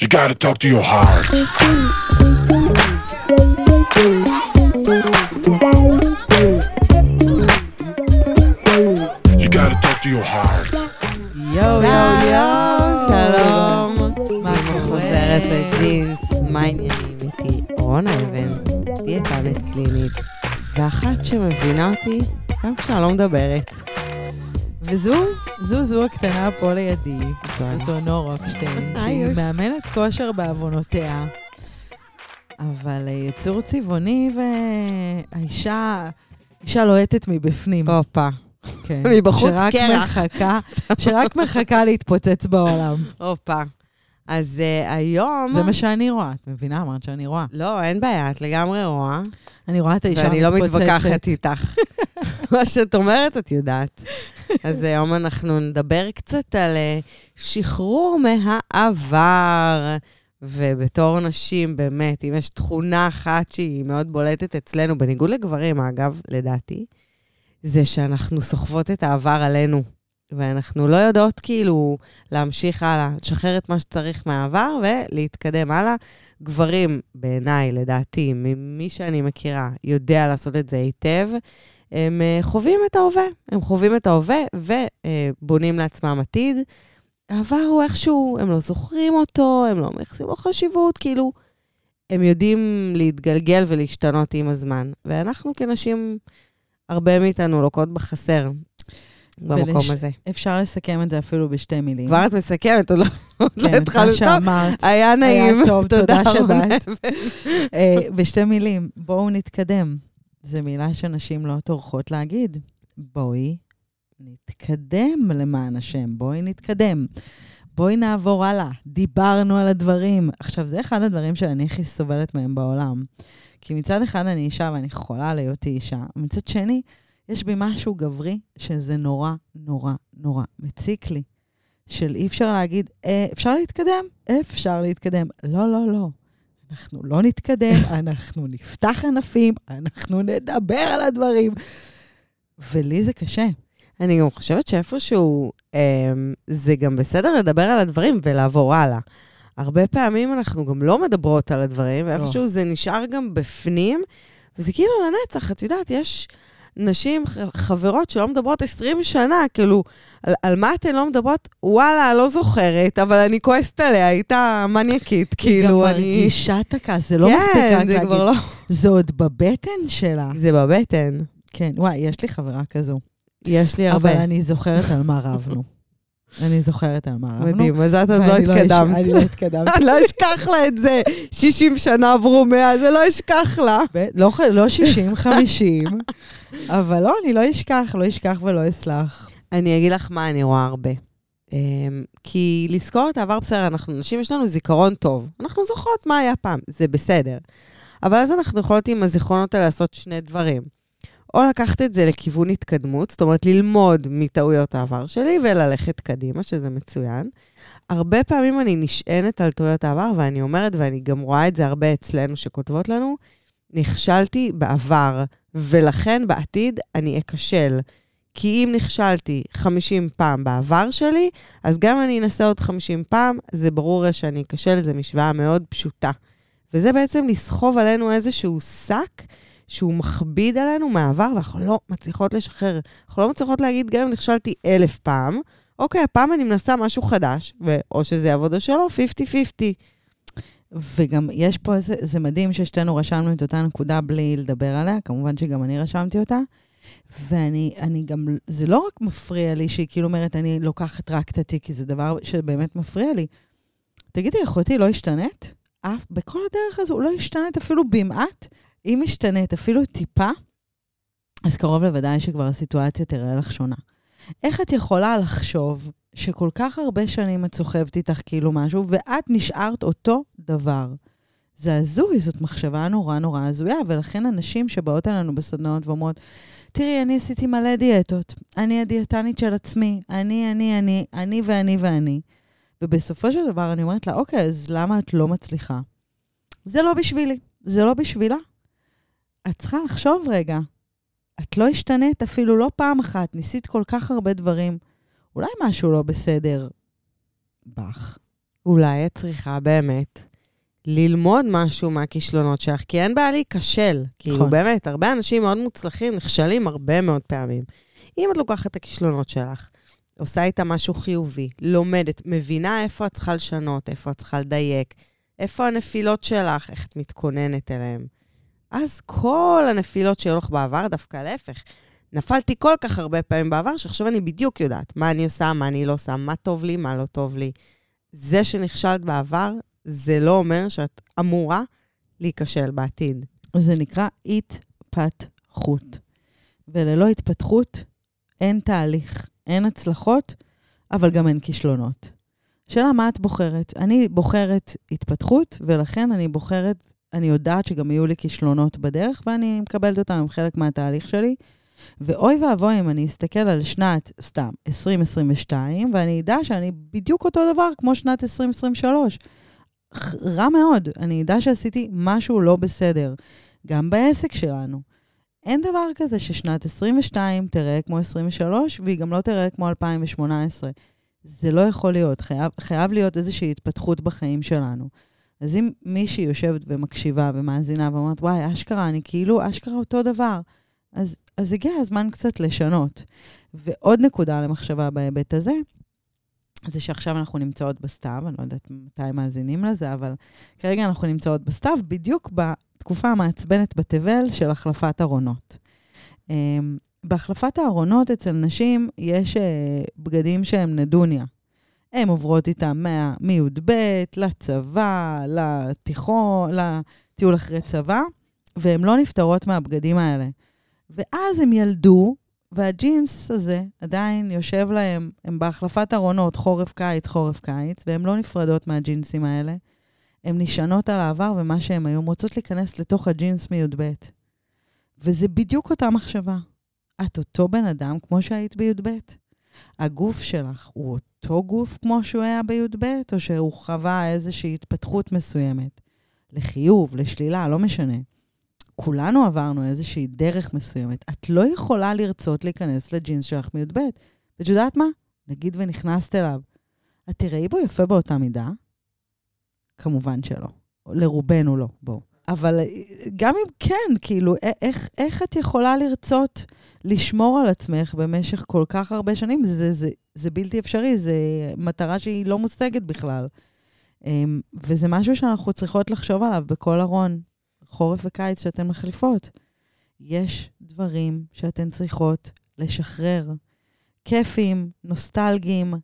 You gotta talk to your heart. You gotta talk to your heart. יואו, יואו, יואו, שלום. מה? חוזרת לג'ינס, מה העניינים איתי? רונה אבן, דיאטנית קלינית, ואחת שמבינה אותי גם כשאני לא מדברת. וזו, זו זו הקטנה פה לידי, זו זאת אונור רוקשטיין, היי, שהיא. מאמנת כושר בעוונותיה, אבל אה, יצור צבעוני והאישה, אישה לוהטת מבפנים. הופה. כן. מבחוץ שרק קרח. מחכה, שרק מחכה להתפוצץ בעולם. הופה. אז uh, היום... זה מה שאני רואה, את מבינה? אמרת שאני רואה. לא, אין בעיה, את לגמרי רואה, אני רואה את האישה ואני לא המתפוצצת. מתווכחת איתך. מה שאת אומרת, את יודעת. אז היום אנחנו נדבר קצת על אה, שחרור מהעבר. ובתור נשים, באמת, אם יש תכונה אחת שהיא מאוד בולטת אצלנו, בניגוד לגברים, אגב, לדעתי, זה שאנחנו סוחבות את העבר עלינו. ואנחנו לא יודעות כאילו להמשיך הלאה, לשחרר את מה שצריך מהעבר ולהתקדם הלאה. גברים, בעיניי, לדעתי, ממי שאני מכירה, יודע לעשות את זה היטב. הם אה, חווים את ההווה, הם חווים את ההווה ובונים לעצמם עתיד. העבר הוא איכשהו, הם לא זוכרים אותו, הם לא מייחסים לו חשיבות, כאילו, הם יודעים להתגלגל ולהשתנות עם הזמן. ואנחנו כנשים, הרבה מאיתנו לוקות בחסר במקום ולש- הזה. אפשר לסכם את זה אפילו בשתי מילים. כבר את מסכמת, עוד לא לא כן, את התחלנו. טוב, שאמרת. היה נעים. היה טוב, תודה. שבאת. אה, בשתי מילים, בואו נתקדם. זו מילה שנשים לא טורחות להגיד. בואי נתקדם למען השם, בואי נתקדם. בואי נעבור הלאה. דיברנו על הדברים. עכשיו, זה אחד הדברים שאני הכי סובלת מהם בעולם. כי מצד אחד אני אישה ואני חולה על היותי אישה, ומצד שני, יש בי משהו גברי שזה נורא, נורא, נורא מציק לי. של אי אפשר להגיד, אה, אפשר להתקדם? אפשר להתקדם. לא, לא, לא. אנחנו לא נתקדם, אנחנו נפתח ענפים, אנחנו נדבר על הדברים. ולי זה קשה. אני גם חושבת שאיפשהו אה, זה גם בסדר לדבר על הדברים ולעבור הלאה. הרבה פעמים אנחנו גם לא מדברות על הדברים, ואיפשהו זה נשאר גם בפנים, וזה כאילו לנצח, את יודעת, יש נשים, חברות שלא מדברות 20 שנה, כאילו, על, על מה אתן לא מדברות? וואלה, לא זוכרת, אבל אני כועסת עליה, הייתה מניאקית, היא גם כאילו, אני... מרגישה את הכעס, זה לא מספיק כן, זה. כבר לא... זה עוד בבטן שלה. זה בבטן. כן, וואי, יש לי חברה כזו. יש לי הרבה. אבל אני זוכרת על מה רבנו. אני זוכרת על מה רבנו. מדהים, אז את עוד לא אש- התקדמת. אני לא התקדמתי. אני לא אשכח לה את זה. 60 שנה עברו 100, זה לא אשכח לה. לא ח- לא 60, 50, אבל לא, אני לא אשכח, לא אשכח ולא אסלח. אני אגיד לך מה אני רואה הרבה. אמ, כי לזכור את העבר בסדר, אנחנו נשים, יש לנו זיכרון טוב. אנחנו זוכרות מה היה פעם, זה בסדר. אבל אז אנחנו יכולות עם הזיכרונות האלה לעשות שני דברים. או לקחת את זה לכיוון התקדמות, זאת אומרת ללמוד מטעויות העבר שלי וללכת קדימה, שזה מצוין. הרבה פעמים אני נשענת על טעויות העבר, ואני אומרת, ואני גם רואה את זה הרבה אצלנו שכותבות לנו, נכשלתי בעבר, ולכן בעתיד אני אכשל. כי אם נכשלתי 50 פעם בעבר שלי, אז גם אני אנסה עוד 50 פעם, זה ברור שאני אכשל, זו משוואה מאוד פשוטה. וזה בעצם לסחוב עלינו איזשהו שק שהוא מכביד עלינו מהעבר, ואנחנו לא מצליחות לשחרר. אנחנו לא מצליחות להגיד, גם אם נכשלתי אלף פעם, אוקיי, הפעם אני מנסה משהו חדש, ואו שזה יעבוד או שלא, 50-50. וגם יש פה איזה, זה מדהים ששתינו רשמנו את אותה נקודה בלי לדבר עליה, כמובן שגם אני רשמתי אותה. ואני אני גם, זה לא רק מפריע לי שהיא כאילו אומרת, אני לוקחת רק את התיק, כי זה דבר שבאמת מפריע לי. תגידי, אחותי לא השתנית? אף, בכל הדרך הזו לא השתנית אפילו במעט. אם השתנית אפילו טיפה, אז קרוב לוודאי שכבר הסיטואציה תראה לך שונה. איך את יכולה לחשוב שכל כך הרבה שנים את סוחבת איתך כאילו משהו, ואת נשארת אותו דבר? זה הזוי, זאת מחשבה נורא נורא הזויה, ולכן הנשים שבאות אלינו בסדנאות ואומרות, תראי, אני עשיתי מלא דיאטות, אני הדיאטנית של עצמי, אני, אני, אני, אני ואני ואני. ובסופו של דבר אני אומרת לה, אוקיי, אז למה את לא מצליחה? זה לא בשבילי, זה לא בשבילה. את צריכה לחשוב רגע. את לא השתנית אפילו לא פעם אחת, ניסית כל כך הרבה דברים. אולי משהו לא בסדר בך. אולי את צריכה באמת ללמוד משהו מהכישלונות שלך, כי אין בעיה להיכשל. כאילו, נכון. באמת, הרבה אנשים מאוד מוצלחים נכשלים הרבה מאוד פעמים. אם את לוקחת את הכישלונות שלך, עושה איתה משהו חיובי, לומדת, מבינה איפה את צריכה לשנות, איפה את צריכה לדייק, איפה הנפילות שלך, איך את מתכוננת אליהן. אז כל הנפילות שהיו לך בעבר, דווקא להפך. נפלתי כל כך הרבה פעמים בעבר, שעכשיו אני בדיוק יודעת מה אני עושה, מה אני לא עושה, מה טוב לי, מה לא טוב לי. זה שנכשלת בעבר, זה לא אומר שאת אמורה להיכשל בעתיד. זה נקרא התפתחות. וללא התפתחות אין תהליך, אין הצלחות, אבל גם אין כישלונות. השאלה מה את בוחרת? אני בוחרת התפתחות, ולכן אני בוחרת, אני יודעת שגם יהיו לי כישלונות בדרך, ואני מקבלת אותם עם חלק מהתהליך שלי. ואוי ואבוי אם אני אסתכל על שנת, סתם, 2022, ואני אדע שאני בדיוק אותו דבר כמו שנת 2023. רע מאוד, אני אדע שעשיתי משהו לא בסדר, גם בעסק שלנו. אין דבר כזה ששנת 22 תראה כמו 23, והיא גם לא תראה כמו 2018. זה לא יכול להיות, חייב, חייב להיות איזושהי התפתחות בחיים שלנו. אז אם מישהי יושבת ומקשיבה ומאזינה ואומרת, וואי, אשכרה, אני כאילו אשכרה אותו דבר, אז, אז הגיע הזמן קצת לשנות. ועוד נקודה למחשבה בהיבט הזה, זה שעכשיו אנחנו נמצאות בסתיו, אני לא יודעת מתי מאזינים לזה, אבל כרגע אנחנו נמצאות בסתיו, בדיוק בתקופה המעצבנת בתבל של החלפת ארונות. אמ, בהחלפת הארונות אצל נשים יש אה, בגדים שהם נדוניה. הן עוברות איתם מי"ב לצבא, לתיכון, לטיול אחרי צבא, והן לא נפטרות מהבגדים האלה. ואז הם ילדו, והג'ינס הזה עדיין יושב להם, הם בהחלפת ארונות, חורף-קיץ, חורף-קיץ, והן לא נפרדות מהג'ינסים האלה. הן נשענות על העבר ומה שהן היום רוצות להיכנס לתוך הג'ינס מי"ב. וזה בדיוק אותה מחשבה. את אותו בן אדם כמו שהיית בי"ב. הגוף שלך הוא אותו גוף כמו שהוא היה בי"ב, או שהוא חווה איזושהי התפתחות מסוימת? לחיוב, לשלילה, לא משנה. כולנו עברנו איזושהי דרך מסוימת. את לא יכולה לרצות להיכנס לג'ינס שלך מי"ב. ואת יודעת מה? נגיד ונכנסת אליו. את תראי בו יפה באותה מידה? כמובן שלא. לרובנו לא, בואו. אבל אה, גם אם כן, כאילו, איך, איך את יכולה לרצות לשמור על עצמך במשך כל כך הרבה שנים? זה, זה, זה בלתי אפשרי, זו מטרה שהיא לא מושגת בכלל. אמ, וזה משהו שאנחנו צריכות לחשוב עליו בכל ארון, חורף וקיץ שאתן מחליפות. יש דברים שאתן צריכות לשחרר. כיפים, נוסטלגיים,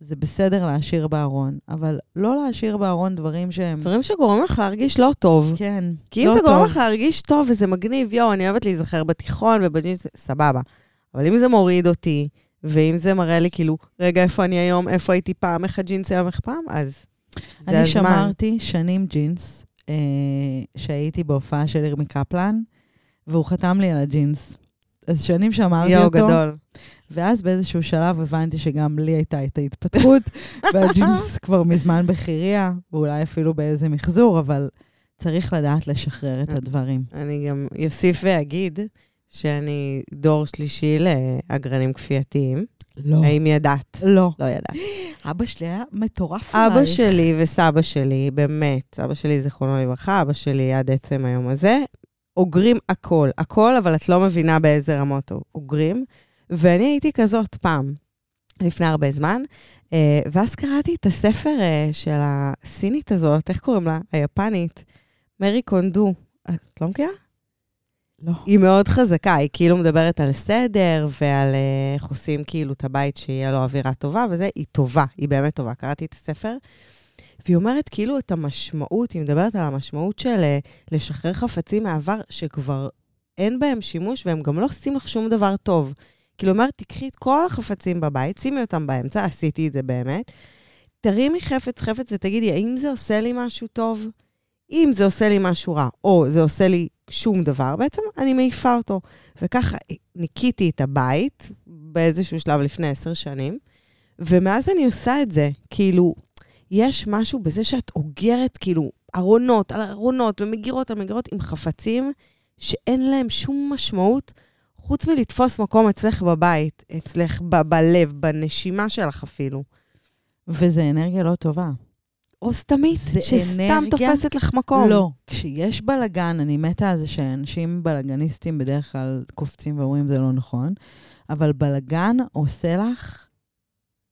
זה בסדר להשאיר בארון, אבל לא להשאיר בארון דברים שהם... דברים שגורמים לך להרגיש לא טוב. כן, כי אם לא זה גורם טוב. לך להרגיש טוב וזה מגניב, יואו, אני אוהבת להיזכר בתיכון ובג'ינס, סבבה. אבל אם זה מוריד אותי, ואם זה מראה לי כאילו, רגע, איפה אני היום, איפה הייתי פעם, איך הג'ינס היום, איך פעם, אז זה אני הזמן. שמרתי שנים ג'ינס, אה, שהייתי בהופעה של ירמי קפלן, והוא חתם לי על הג'ינס. אז שנים שמרתי יואו, אותו, גדול. ואז באיזשהו שלב הבנתי שגם לי הייתה את ההתפתחות, והג'ינס כבר מזמן בחירייה, ואולי אפילו באיזה מחזור, אבל צריך לדעת לשחרר את הדברים. אני גם אוסיף ואגיד שאני דור שלישי לאגרנים כפייתיים. לא. האם ידעת? לא. לא ידעת. אבא שלי היה מטורף אבא עלייך. שלי וסבא שלי, באמת, אבא שלי, זיכרונו לברכה, אבא שלי עד עצם היום הזה, אוגרים הכל, הכל, אבל את לא מבינה באיזה רמות אוגרים. ואני הייתי כזאת פעם, לפני הרבה זמן, אה, ואז קראתי את הספר אה, של הסינית הזאת, איך קוראים לה? היפנית, מרי קונדו. את לא מכירה? לא. היא מאוד חזקה, היא כאילו מדברת על סדר ועל אה, איך עושים כאילו את הבית שיהיה לו אווירה טובה, וזה, היא טובה, היא באמת טובה. קראתי את הספר, והיא אומרת כאילו את המשמעות, היא מדברת על המשמעות של אה, לשחרר חפצים מהעבר שכבר אין בהם שימוש והם גם לא עושים לך שום דבר טוב. כאילו, אומרת, תקחי את כל החפצים בבית, שימי אותם באמצע, עשיתי את זה באמת, תרימי חפץ חפץ ותגידי, האם זה עושה לי משהו טוב? אם זה עושה לי משהו רע, או זה עושה לי שום דבר, בעצם אני מעיפה אותו. וככה ניקיתי את הבית באיזשהו שלב לפני עשר שנים, ומאז אני עושה את זה. כאילו, יש משהו בזה שאת אוגרת, כאילו, ארונות על ארונות ומגירות על מגירות עם חפצים שאין להם שום משמעות, חוץ מלתפוס מקום אצלך בבית, אצלך ב- בלב, בנשימה שלך אפילו. וזה אנרגיה לא טובה. או סתמית, שסתם אנרגיה? תופסת לך מקום. לא, כשיש בלגן, אני מתה על זה שאנשים בלגניסטים בדרך כלל קופצים ואומרים זה לא נכון, אבל בלגן עושה לך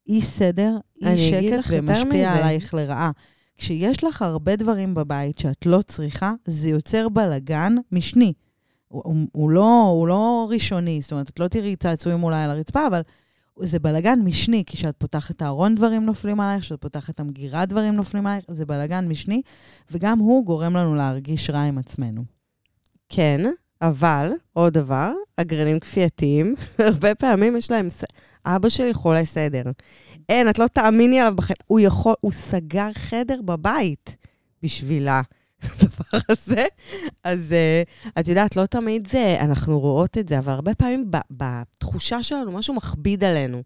אי סדר, אי שקט ומשפיע. עלייך לרעה. כשיש לך הרבה דברים בבית שאת לא צריכה, זה יוצר בלגן משני. הוא, הוא, הוא, לא, הוא לא ראשוני, זאת אומרת, את לא תראי צעצועים אולי על הרצפה, אבל זה בלגן משני, כי כשאת פותחת את הארון דברים נופלים עלייך, כשאת פותחת את המגירה דברים נופלים עלייך, זה בלגן משני, וגם הוא גורם לנו להרגיש רע עם עצמנו. כן, אבל, עוד דבר, אגרנים כפייתיים, הרבה פעמים יש להם... ס- אבא שלי חולה סדר. אין, את לא תאמיני עליו בחדר. הוא יכול, הוא סגר חדר בבית בשבילה. הדבר הזה. אז uh, את יודעת, לא תמיד זה, אנחנו רואות את זה, אבל הרבה פעמים בתחושה שלנו משהו מכביד עלינו.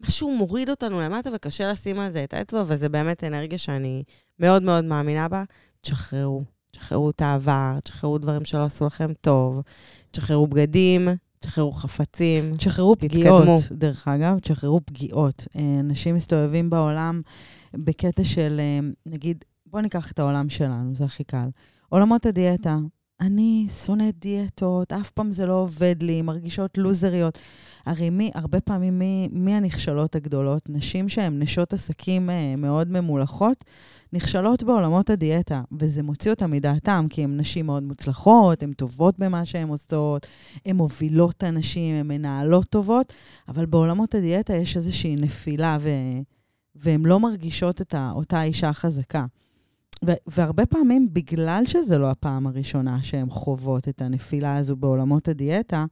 משהו מוריד אותנו למטה וקשה לשים על זה את האצבע, וזה באמת אנרגיה שאני מאוד מאוד מאמינה בה. תשחררו. תשחררו את העבר, תשחררו דברים שלא עשו לכם טוב, תשחררו בגדים, תשחררו חפצים. תשחררו תתקדמו. פגיעות, דרך אגב, תשחררו פגיעות. אה, אנשים מסתובבים בעולם בקטע של, אה, נגיד, בואו ניקח את העולם שלנו, זה הכי קל. עולמות הדיאטה. אני שונאת דיאטות, אף פעם זה לא עובד לי, מרגישות לוזריות. הרי מי, הרבה פעמים, מי, מי הנכשלות הגדולות? נשים שהן נשות עסקים אה, מאוד ממולחות, נכשלות בעולמות הדיאטה, וזה מוציא אותן מדעתן, כי הן נשים מאוד מוצלחות, הן טובות במה שהן עושות, הן מובילות אנשים, הן מנהלות טובות, אבל בעולמות הדיאטה יש איזושהי נפילה, ו... והן לא מרגישות את. אותה אישה חזקה. והרבה פעמים, בגלל שזה לא הפעם הראשונה שהן חוות את הנפילה הזו בעולמות הדיאטה,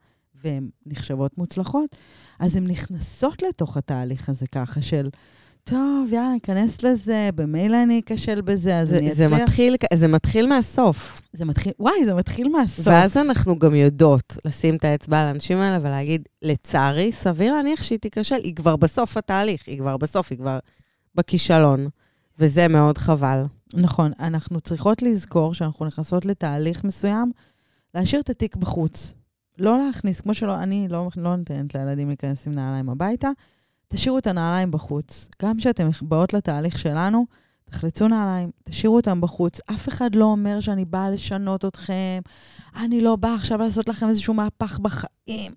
והן נחשבות מוצלחות, אז הן נכנסות לתוך התהליך הזה ככה של, טוב, יאללה, ניכנס לזה, במילא אני אכשל בזה, אז זה, אני זה, אצליח. מתחיל, זה מתחיל מהסוף. זה מתחיל, וואי, זה מתחיל מהסוף. ואז אנחנו גם יודעות לשים את האצבע על האנשים האלה ולהגיד, לצערי, סביר להניח שהיא תיכשל, היא כבר בסוף התהליך, היא כבר בסוף, היא כבר בכישלון. וזה מאוד חבל. נכון, אנחנו צריכות לזכור שאנחנו נכנסות לתהליך מסוים, להשאיר את התיק בחוץ. לא להכניס, כמו שלא, אני לא, לא נותנת לילדים להיכנס עם נעליים הביתה, תשאירו את הנעליים בחוץ. גם כשאתם באות לתהליך שלנו, תחלצו נעליים, תשאירו אותם בחוץ. אף אחד לא אומר שאני באה לשנות אתכם, אני לא באה עכשיו לעשות לכם איזשהו מהפך בחיים.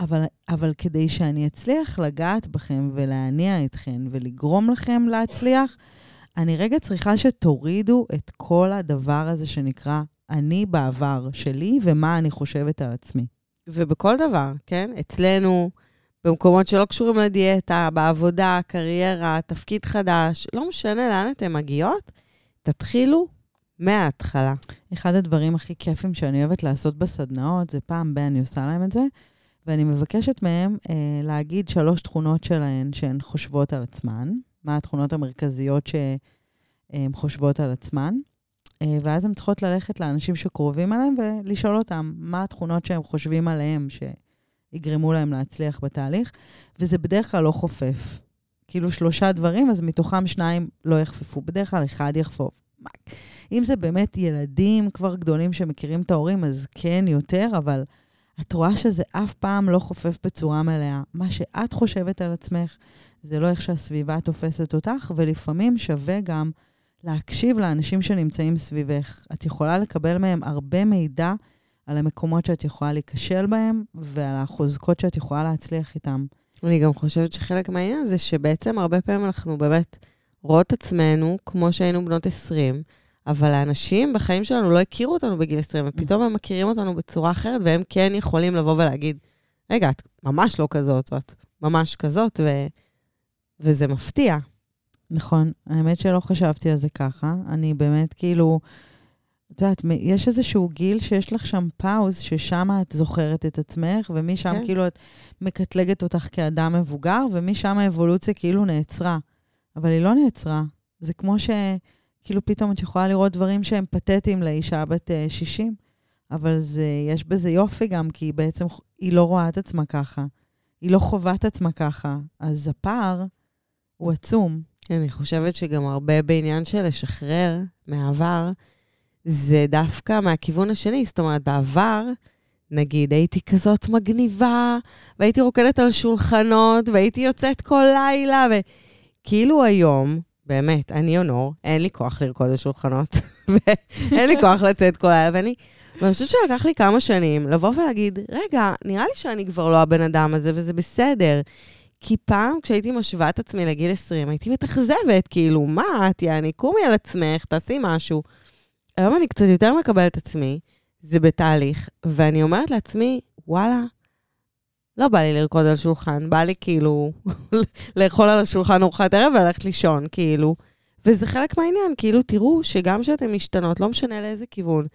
אבל, אבל כדי שאני אצליח לגעת בכם ולהניע אתכם ולגרום לכם להצליח, אני רגע צריכה שתורידו את כל הדבר הזה שנקרא אני בעבר שלי ומה אני חושבת על עצמי. ובכל דבר, כן? אצלנו, במקומות שלא קשורים לדיאטה, בעבודה, קריירה, תפקיד חדש, לא משנה לאן אתן מגיעות, תתחילו מההתחלה. אחד הדברים הכי כיפים שאני אוהבת לעשות בסדנאות, זה פעם ב- אני עושה להם את זה, ואני מבקשת מהם אה, להגיד שלוש תכונות שלהן שהן חושבות על עצמן, מה התכונות המרכזיות שהן חושבות על עצמן, אה, ואז הן צריכות ללכת לאנשים שקרובים אליהם ולשאול אותם מה התכונות שהם חושבים עליהם שיגרמו להם להצליח בתהליך, וזה בדרך כלל לא חופף. כאילו שלושה דברים, אז מתוכם שניים לא יחפפו. בדרך כלל אחד יחפוף. אם זה באמת ילדים כבר גדולים שמכירים את ההורים, אז כן יותר, אבל את רואה שזה אף פעם לא חופף בצורה מלאה. מה שאת חושבת על עצמך, זה לא איך שהסביבה תופסת אותך, ולפעמים שווה גם להקשיב לאנשים שנמצאים סביבך. את יכולה לקבל מהם הרבה מידע על המקומות שאת יכולה להיכשל בהם, ועל החוזקות שאת יכולה להצליח איתם. אני גם חושבת שחלק מהעניין זה שבעצם הרבה פעמים אנחנו באמת רואות עצמנו כמו שהיינו בנות 20, אבל האנשים בחיים שלנו לא הכירו אותנו בגיל 20, ופתאום הם מכירים אותנו בצורה אחרת, והם כן יכולים לבוא ולהגיד, רגע, את ממש לא כזאת, או את ממש כזאת, ו... וזה מפתיע. נכון, האמת שלא חשבתי על זה ככה. אני באמת כאילו, את יודעת, יש איזשהו גיל שיש לך שם פאוז, ששם את זוכרת את עצמך, ומשם כן. כאילו את מקטלגת אותך כאדם מבוגר, ומשם האבולוציה כאילו נעצרה. אבל היא לא נעצרה. זה כמו שכאילו פתאום את יכולה לראות דברים שהם פתטיים לאישה בת אה, 60, אבל זה, יש בזה יופי גם, כי היא בעצם, היא לא רואה את עצמה ככה. היא לא חווה את עצמה ככה. אז הפער הוא עצום. אני חושבת שגם הרבה בעניין של לשחרר מהעבר, זה דווקא מהכיוון השני. זאת אומרת, בעבר, נגיד, הייתי כזאת מגניבה, והייתי רוקדת על שולחנות, והייתי יוצאת כל לילה, וכאילו היום, באמת, אני אונור, אין לי כוח לרקוד על שולחנות, ואין לי כוח לצאת כל הלילה, ואני... ואני חושבת שלקח לי כמה שנים לבוא ולהגיד, רגע, נראה לי שאני כבר לא הבן אדם הזה, וזה בסדר. כי פעם, כשהייתי משווה את עצמי לגיל 20, הייתי מתאכזבת, כאילו, מה את, יעני, קומי על עצמך, תעשי משהו. היום אני קצת יותר מקבלת עצמי, זה בתהליך, ואני אומרת לעצמי, וואלה, לא בא לי לרקוד על שולחן, בא לי כאילו לאכול על השולחן ארוחת ערב וללכת לישון, כאילו. וזה חלק מהעניין, כאילו, תראו שגם כשאתן משתנות, לא משנה לאיזה כיוון,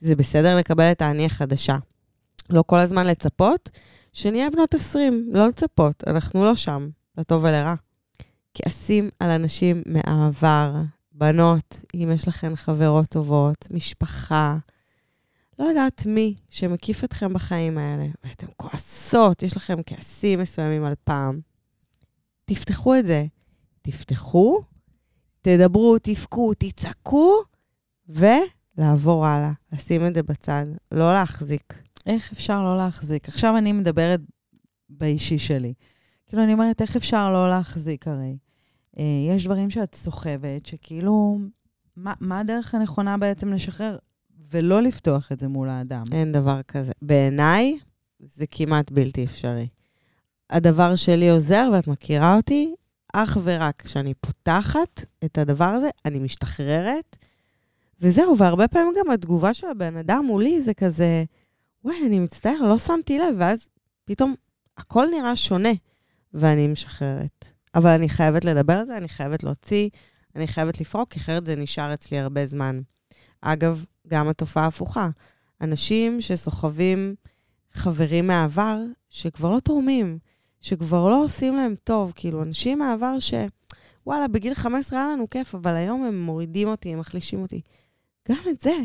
זה בסדר לקבל את האני החדשה. לא כל הזמן לצפות, שנהיה בנות 20, לא לצפות, אנחנו לא שם, לטוב ולרע. כעסים על אנשים מהעבר, בנות, אם יש לכן חברות טובות, משפחה, לא יודעת מי שמקיף אתכם בחיים האלה, ואתן כועסות, יש לכם כעסים מסוימים על פעם, תפתחו את זה. תפתחו, תדברו, תבכו, תצעקו, ולעבור הלאה. לשים את זה בצד, לא להחזיק. איך אפשר לא להחזיק? עכשיו אני מדברת באישי שלי. כאילו, אני אומרת, איך אפשר לא להחזיק הרי? אה, יש דברים שאת סוחבת, שכאילו, מה, מה הדרך הנכונה בעצם לשחרר ולא לפתוח את זה מול האדם? אין דבר כזה. בעיניי, זה כמעט בלתי אפשרי. הדבר שלי עוזר, ואת מכירה אותי, אך ורק כשאני פותחת את הדבר הזה, אני משתחררת, וזהו, והרבה פעמים גם התגובה של הבן אדם מולי זה כזה, וואי, אני מצטער, לא שמתי לב, ואז פתאום הכל נראה שונה, ואני משחררת. אבל אני חייבת לדבר על זה, אני חייבת להוציא, אני חייבת לפרוק, כי אחרת זה נשאר אצלי הרבה זמן. אגב, גם התופעה הפוכה. אנשים שסוחבים חברים מהעבר, שכבר לא תורמים, שכבר לא עושים להם טוב, כאילו, אנשים מהעבר ש... וואלה, בגיל 15 היה לנו כיף, אבל היום הם מורידים אותי, הם מחלישים אותי. גם את זה,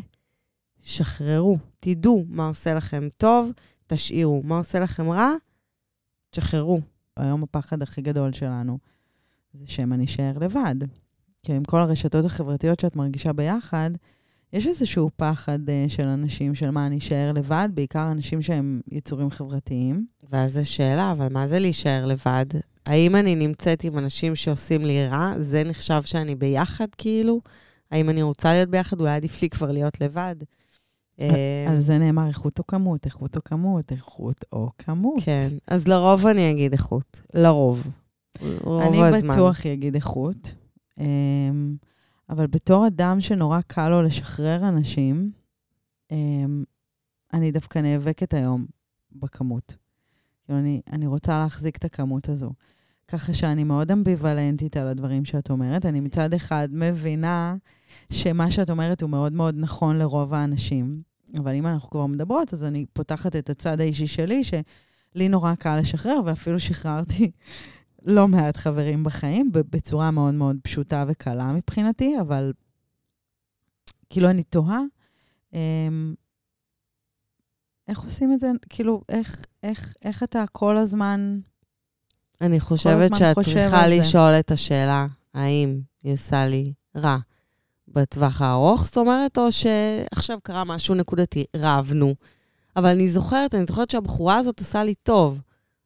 שחררו, תדעו מה עושה לכם טוב, תשאירו. מה עושה לכם רע, תשחררו. היום הפחד הכי גדול שלנו זה שמא נישאר לבד. כי עם כל הרשתות החברתיות שאת מרגישה ביחד, יש איזשהו פחד uh, של אנשים, של מה, אני אשאר לבד, בעיקר אנשים שהם יצורים חברתיים. ואז השאלה, אבל מה זה להישאר לבד? האם אני נמצאת עם אנשים שעושים לי רע? זה נחשב שאני ביחד, כאילו? האם אני רוצה להיות ביחד? אולי עדיף לי כבר להיות לבד. אה, על זה נאמר איכות או כמות, איכות או כמות, איכות או כמות. כן, אז לרוב אני אגיד איכות. לרוב. רוב אני הזמן. אני בטוח אגיד איכות. אמ, אבל בתור אדם שנורא קל לו לשחרר אנשים, אמ, אני דווקא נאבקת היום בכמות. כאילו, אני, אני רוצה להחזיק את הכמות הזו. ככה שאני מאוד אמביוולנטית על הדברים שאת אומרת. אני מצד אחד מבינה שמה שאת אומרת הוא מאוד מאוד נכון לרוב האנשים, אבל אם אנחנו כבר מדברות, אז אני פותחת את הצד האישי שלי, שלי נורא קל לשחרר, ואפילו שחררתי לא מעט חברים בחיים, בצורה מאוד מאוד פשוטה וקלה מבחינתי, אבל כאילו אני תוהה, אמ, איך עושים את זה? כאילו, איך, איך, איך אתה כל הזמן... אני חושבת שאת צריכה לשאול את השאלה, האם היא עושה לי רע בטווח הארוך, זאת אומרת, או שעכשיו קרה משהו נקודתי, רבנו. אבל אני זוכרת, אני זוכרת שהבחורה הזאת עושה לי טוב.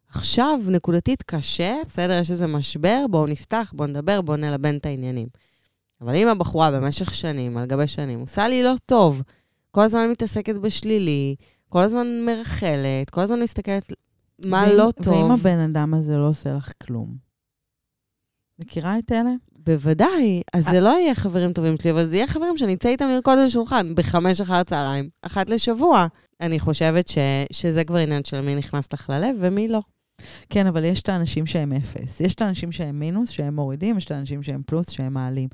עכשיו, נקודתית קשה, בסדר, יש איזה משבר, בואו נפתח, בואו נדבר, בואו נלבן את העניינים. אבל אם הבחורה במשך שנים, על גבי שנים, עושה לי לא טוב, כל הזמן מתעסקת בשלילי, כל הזמן מרחלת, כל הזמן מסתכלת מה ואם, לא טוב. ואם הבן אדם הזה לא עושה לך כלום? מכירה את אלה? בוודאי. אז זה לא יהיה חברים טובים שלי, אבל זה יהיה חברים שאני אצא איתם לרקוד על השולחן בחמש אחר הצהריים, אחת לשבוע. אני חושבת ש, שזה כבר עניין של מי נכנס לך ללב ומי לא. כן, אבל יש את האנשים שהם אפס. יש את האנשים שהם מינוס, שהם מורידים, יש את האנשים שהם פלוס, שהם מעלים.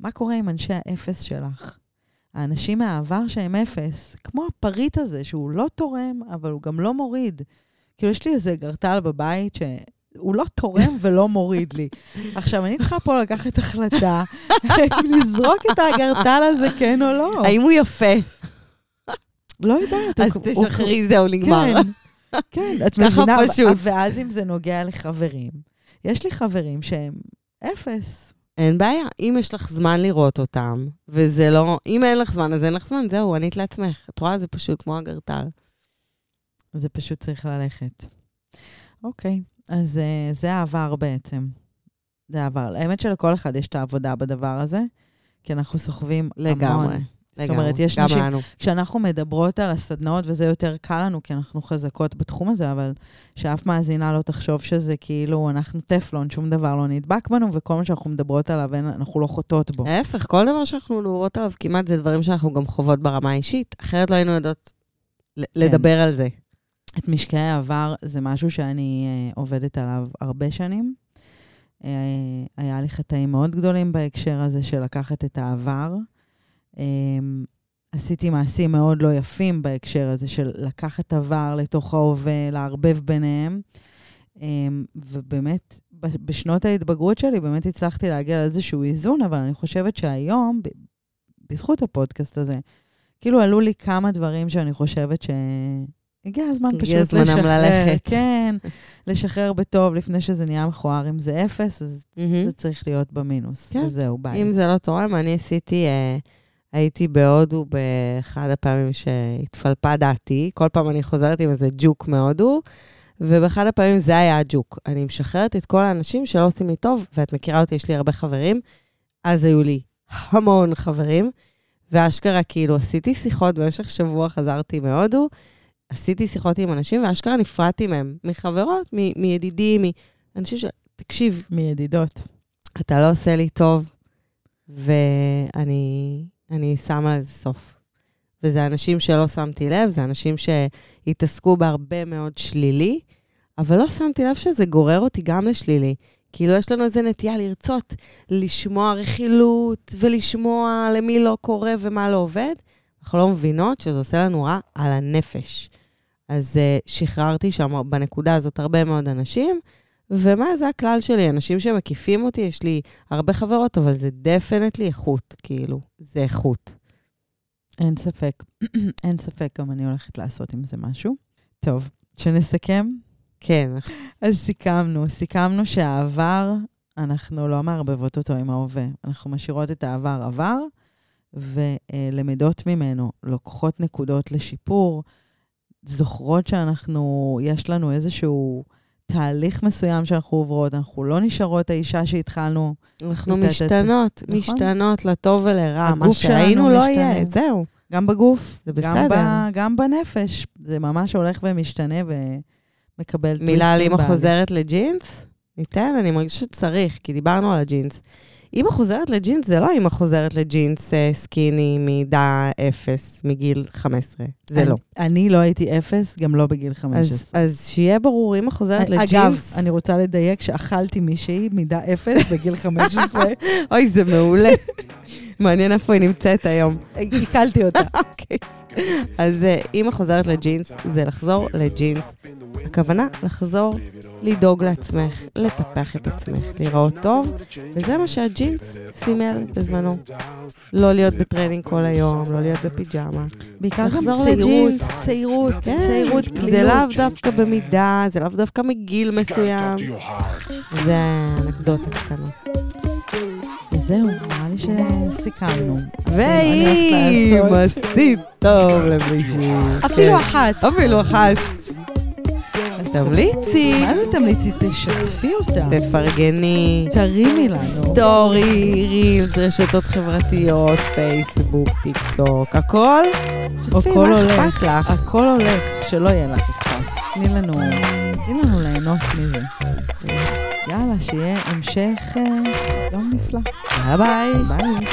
מה קורה עם אנשי האפס שלך? האנשים מהעבר שהם אפס, כמו הפריט הזה, שהוא לא תורם, אבל הוא גם לא מוריד. כאילו, יש לי איזה גרטל בבית שהוא לא תורם ולא מוריד לי. עכשיו, אני צריכה פה לקחת החלטה אם לזרוק את הגרטל הזה, כן או לא. האם הוא יפה? לא יודעת. אז תשחררי, זהו, נגמר. כן, כן, את מבינה. ככה פשוט. ואז אם זה נוגע לחברים, יש לי חברים שהם אפס. אין בעיה. אם יש לך זמן לראות אותם, וזה לא... אם אין לך זמן, אז אין לך זמן, זהו, ענית לעצמך. את רואה? זה פשוט כמו הגרטל. זה פשוט צריך ללכת. אוקיי, אז uh, זה העבר בעצם. זה עבר. האמת שלכל אחד יש את העבודה בדבר הזה, כי אנחנו סוחבים לגמרי. המון. זאת לגמרי. אומרת, יש נשים- לנו. כשאנחנו מדברות על הסדנאות, וזה יותר קל לנו, כי אנחנו חזקות בתחום הזה, אבל שאף מאזינה לא תחשוב שזה כאילו, אנחנו טפלון, שום דבר לא נדבק בנו, וכל מה שאנחנו מדברות עליו, אין- אנחנו לא חוטאות בו. להפך, כל דבר שאנחנו מדברות עליו כמעט זה דברים שאנחנו גם חוות ברמה האישית, אחרת לא היינו יודעות ל- לדבר על זה. את משקעי העבר זה משהו שאני אה, עובדת עליו הרבה שנים. אה, היה לי חטאים מאוד גדולים בהקשר הזה של לקחת את העבר. אה, עשיתי מעשים מאוד לא יפים בהקשר הזה של לקחת עבר לתוך ההווה, לערבב ביניהם. אה, ובאמת, בשנות ההתבגרות שלי באמת הצלחתי להגיע לאיזשהו איזון, אבל אני חושבת שהיום, בזכות הפודקאסט הזה, כאילו עלו לי כמה דברים שאני חושבת ש... הגיע הזמן פשוט הגיע לשחרר. זמנם ללכת. כן, לשחרר בטוב לפני שזה נהיה מכוער. אם זה אפס, אז מהמם. זה צריך להיות במינוס. כן. וזהו, ביי. אם זה לא תורם, אני עשיתי, אה, הייתי בהודו באחד הפעמים שהתפלפה דעתי. כל פעם אני חוזרת עם איזה ג'וק מהודו, ובאחד הפעמים זה היה הג'וק. אני משחררת את כל האנשים שלא עושים לי טוב, ואת מכירה אותי, יש לי הרבה חברים. אז היו לי המון חברים, ואשכרה, כאילו, עשיתי שיחות במשך שבוע, חזרתי מהודו, עשיתי שיחות עם אנשים, ואשכרה נפרדתי מהם, מחברות, מ- מידידים, מאנשים ש... תקשיב, מידידות. אתה לא עושה לי טוב, ואני אני שמה לזה סוף. וזה אנשים שלא שמתי לב, זה אנשים שהתעסקו בהרבה מאוד שלילי, אבל לא שמתי לב שזה גורר אותי גם לשלילי. כאילו, יש לנו איזה נטייה לרצות לשמוע רכילות ולשמוע למי לא קורה ומה לא עובד. אנחנו לא מבינות שזה עושה לנו רע על הנפש. אז uh, שחררתי שם בנקודה הזאת הרבה מאוד אנשים, ומה זה הכלל שלי? אנשים שמקיפים אותי, יש לי הרבה חברות, אבל זה דפנטלי איכות, כאילו, זה איכות. אין ספק. אין ספק, גם אני הולכת לעשות עם זה משהו. טוב, שנסכם. כן, אז סיכמנו. סיכמנו שהעבר, אנחנו לא מערבבות אותו עם ההווה. אנחנו משאירות את העבר עבר, ולמדות ממנו, לוקחות נקודות לשיפור, זוכרות שאנחנו, יש לנו איזשהו תהליך מסוים שאנחנו עוברות, אנחנו לא נשארות האישה שהתחלנו. אנחנו טה, טה. משתנות, נכון. משתנות לטוב ולרע. מה שהיינו לא. יהיה, זהו. גם בגוף, זה גם, בסדר. ב, גם בנפש. זה ממש הולך ומשתנה ומקבל מילה על אימא. חוזרת לג'ינס? ניתן, אני מרגישה שצריך, כי דיברנו על הג'ינס. אימא חוזרת לג'ינס זה לא אימא חוזרת לג'ינס אה, skinny מידה אפס מגיל 15. זה אני- לא. אני לא הייתי אפס, גם לא בגיל 15. אז, אז שיהיה ברור, אימא חוזרת לג'ינס... אגב, אני רוצה לדייק שאכלתי מישהי מידה אפס בגיל 15, אוי, זה מעולה. מעניין איפה היא נמצאת היום. עיכלתי אותה. אוקיי. אז אה, אימא חוזרת לג'ינס, זה לחזור לג'ינס. הכוונה לחזור לדאוג לעצמך, לטפח את עצמך, להיראות טוב, וזה מה שהג'ינס סימל בזמנו. לא להיות בטרנינג כל היום, לא להיות בפיג'מה. בעיקר גם לחזור צעירות, לג'ינס. צעירות, כן, צעירות, זה קלילות. לאו דווקא במידה, זה לאו דווקא מגיל מסוים. זה אנקדוטה קטנה. וזהו, נראה לי שסיכמנו. ואם עשית טוב למישהו. אפילו. אחת. אפילו אחת. תמליצי, מה זה תמליצי? תשתפי אותה. תפרגני. תרימי לנו. story, reels, רשתות חברתיות, פייסבוק, טיק טוק, הכל. הכל הולך, לך? הכל הולך, שלא יהיה לך אכפת. תני לנו, תני לנו ליהנות מזה. יאללה, שיהיה המשך אה, יום נפלא. bye bye. bye.